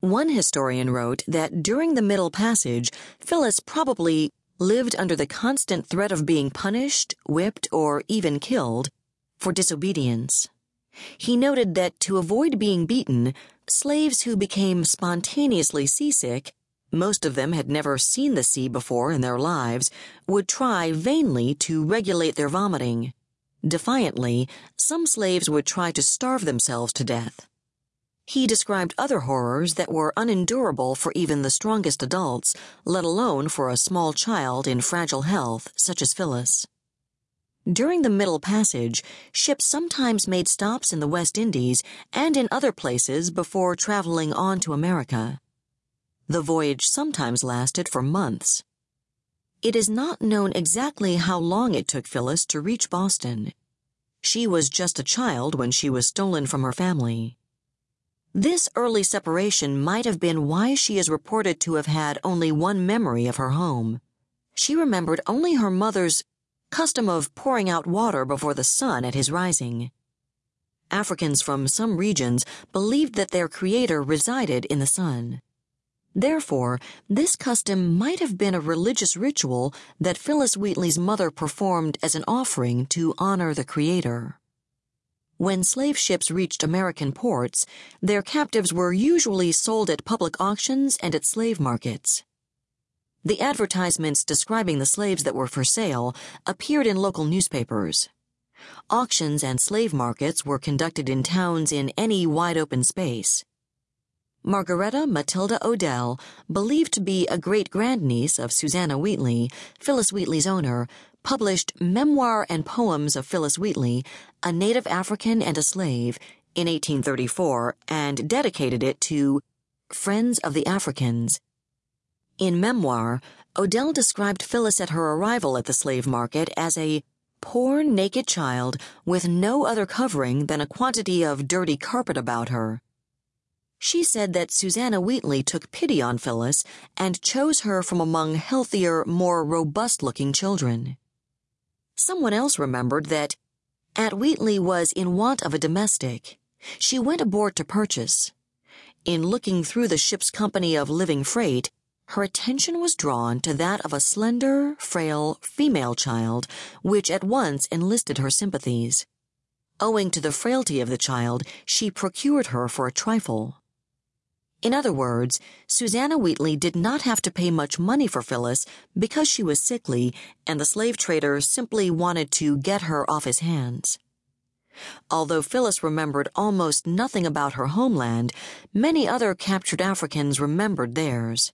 One historian wrote that during the Middle Passage, Phillis probably lived under the constant threat of being punished, whipped, or even killed for disobedience. He noted that to avoid being beaten, slaves who became spontaneously seasick, most of them had never seen the sea before in their lives, would try vainly to regulate their vomiting. Defiantly, some slaves would try to starve themselves to death. He described other horrors that were unendurable for even the strongest adults, let alone for a small child in fragile health, such as Phillis. During the Middle Passage, ships sometimes made stops in the West Indies and in other places before traveling on to America. The voyage sometimes lasted for months. It is not known exactly how long it took Phillis to reach Boston. She was just a child when she was stolen from her family. This early separation might have been why she is reported to have had only one memory of her home. She remembered only her mother's custom of pouring out water before the sun at his rising. Africans from some regions believed that their creator resided in the sun. Therefore, this custom might have been a religious ritual that Phillis Wheatley's mother performed as an offering to honor the creator. When slave ships reached American ports, their captives were usually sold at public auctions and at slave markets. The advertisements describing the slaves that were for sale appeared in local newspapers. Auctions and slave markets were conducted in towns in any wide open space. Margaretta Matilda Odell, believed to be a great grandniece of Susanna Wheatley, Phillis Wheatley's owner, published Memoir and Poems of Phillis Wheatley, a native African and a slave, in 1834 and dedicated it to Friends of the Africans. In Memoir, Odell described Phillis at her arrival at the slave market as a poor, naked child with no other covering than a quantity of dirty carpet about her. She said that Susanna Wheatley took pity on Phillis and chose her from among healthier, more robust looking children. Someone else remembered that Aunt Wheatley was in want of a domestic. She went aboard to purchase. In looking through the ship's company of living freight, her attention was drawn to that of a slender, frail, female child, which at once enlisted her sympathies. Owing to the frailty of the child, she procured her for a trifle. In other words, Susanna Wheatley did not have to pay much money for Phillis because she was sickly and the slave trader simply wanted to get her off his hands. Although Phillis remembered almost nothing about her homeland, many other captured Africans remembered theirs.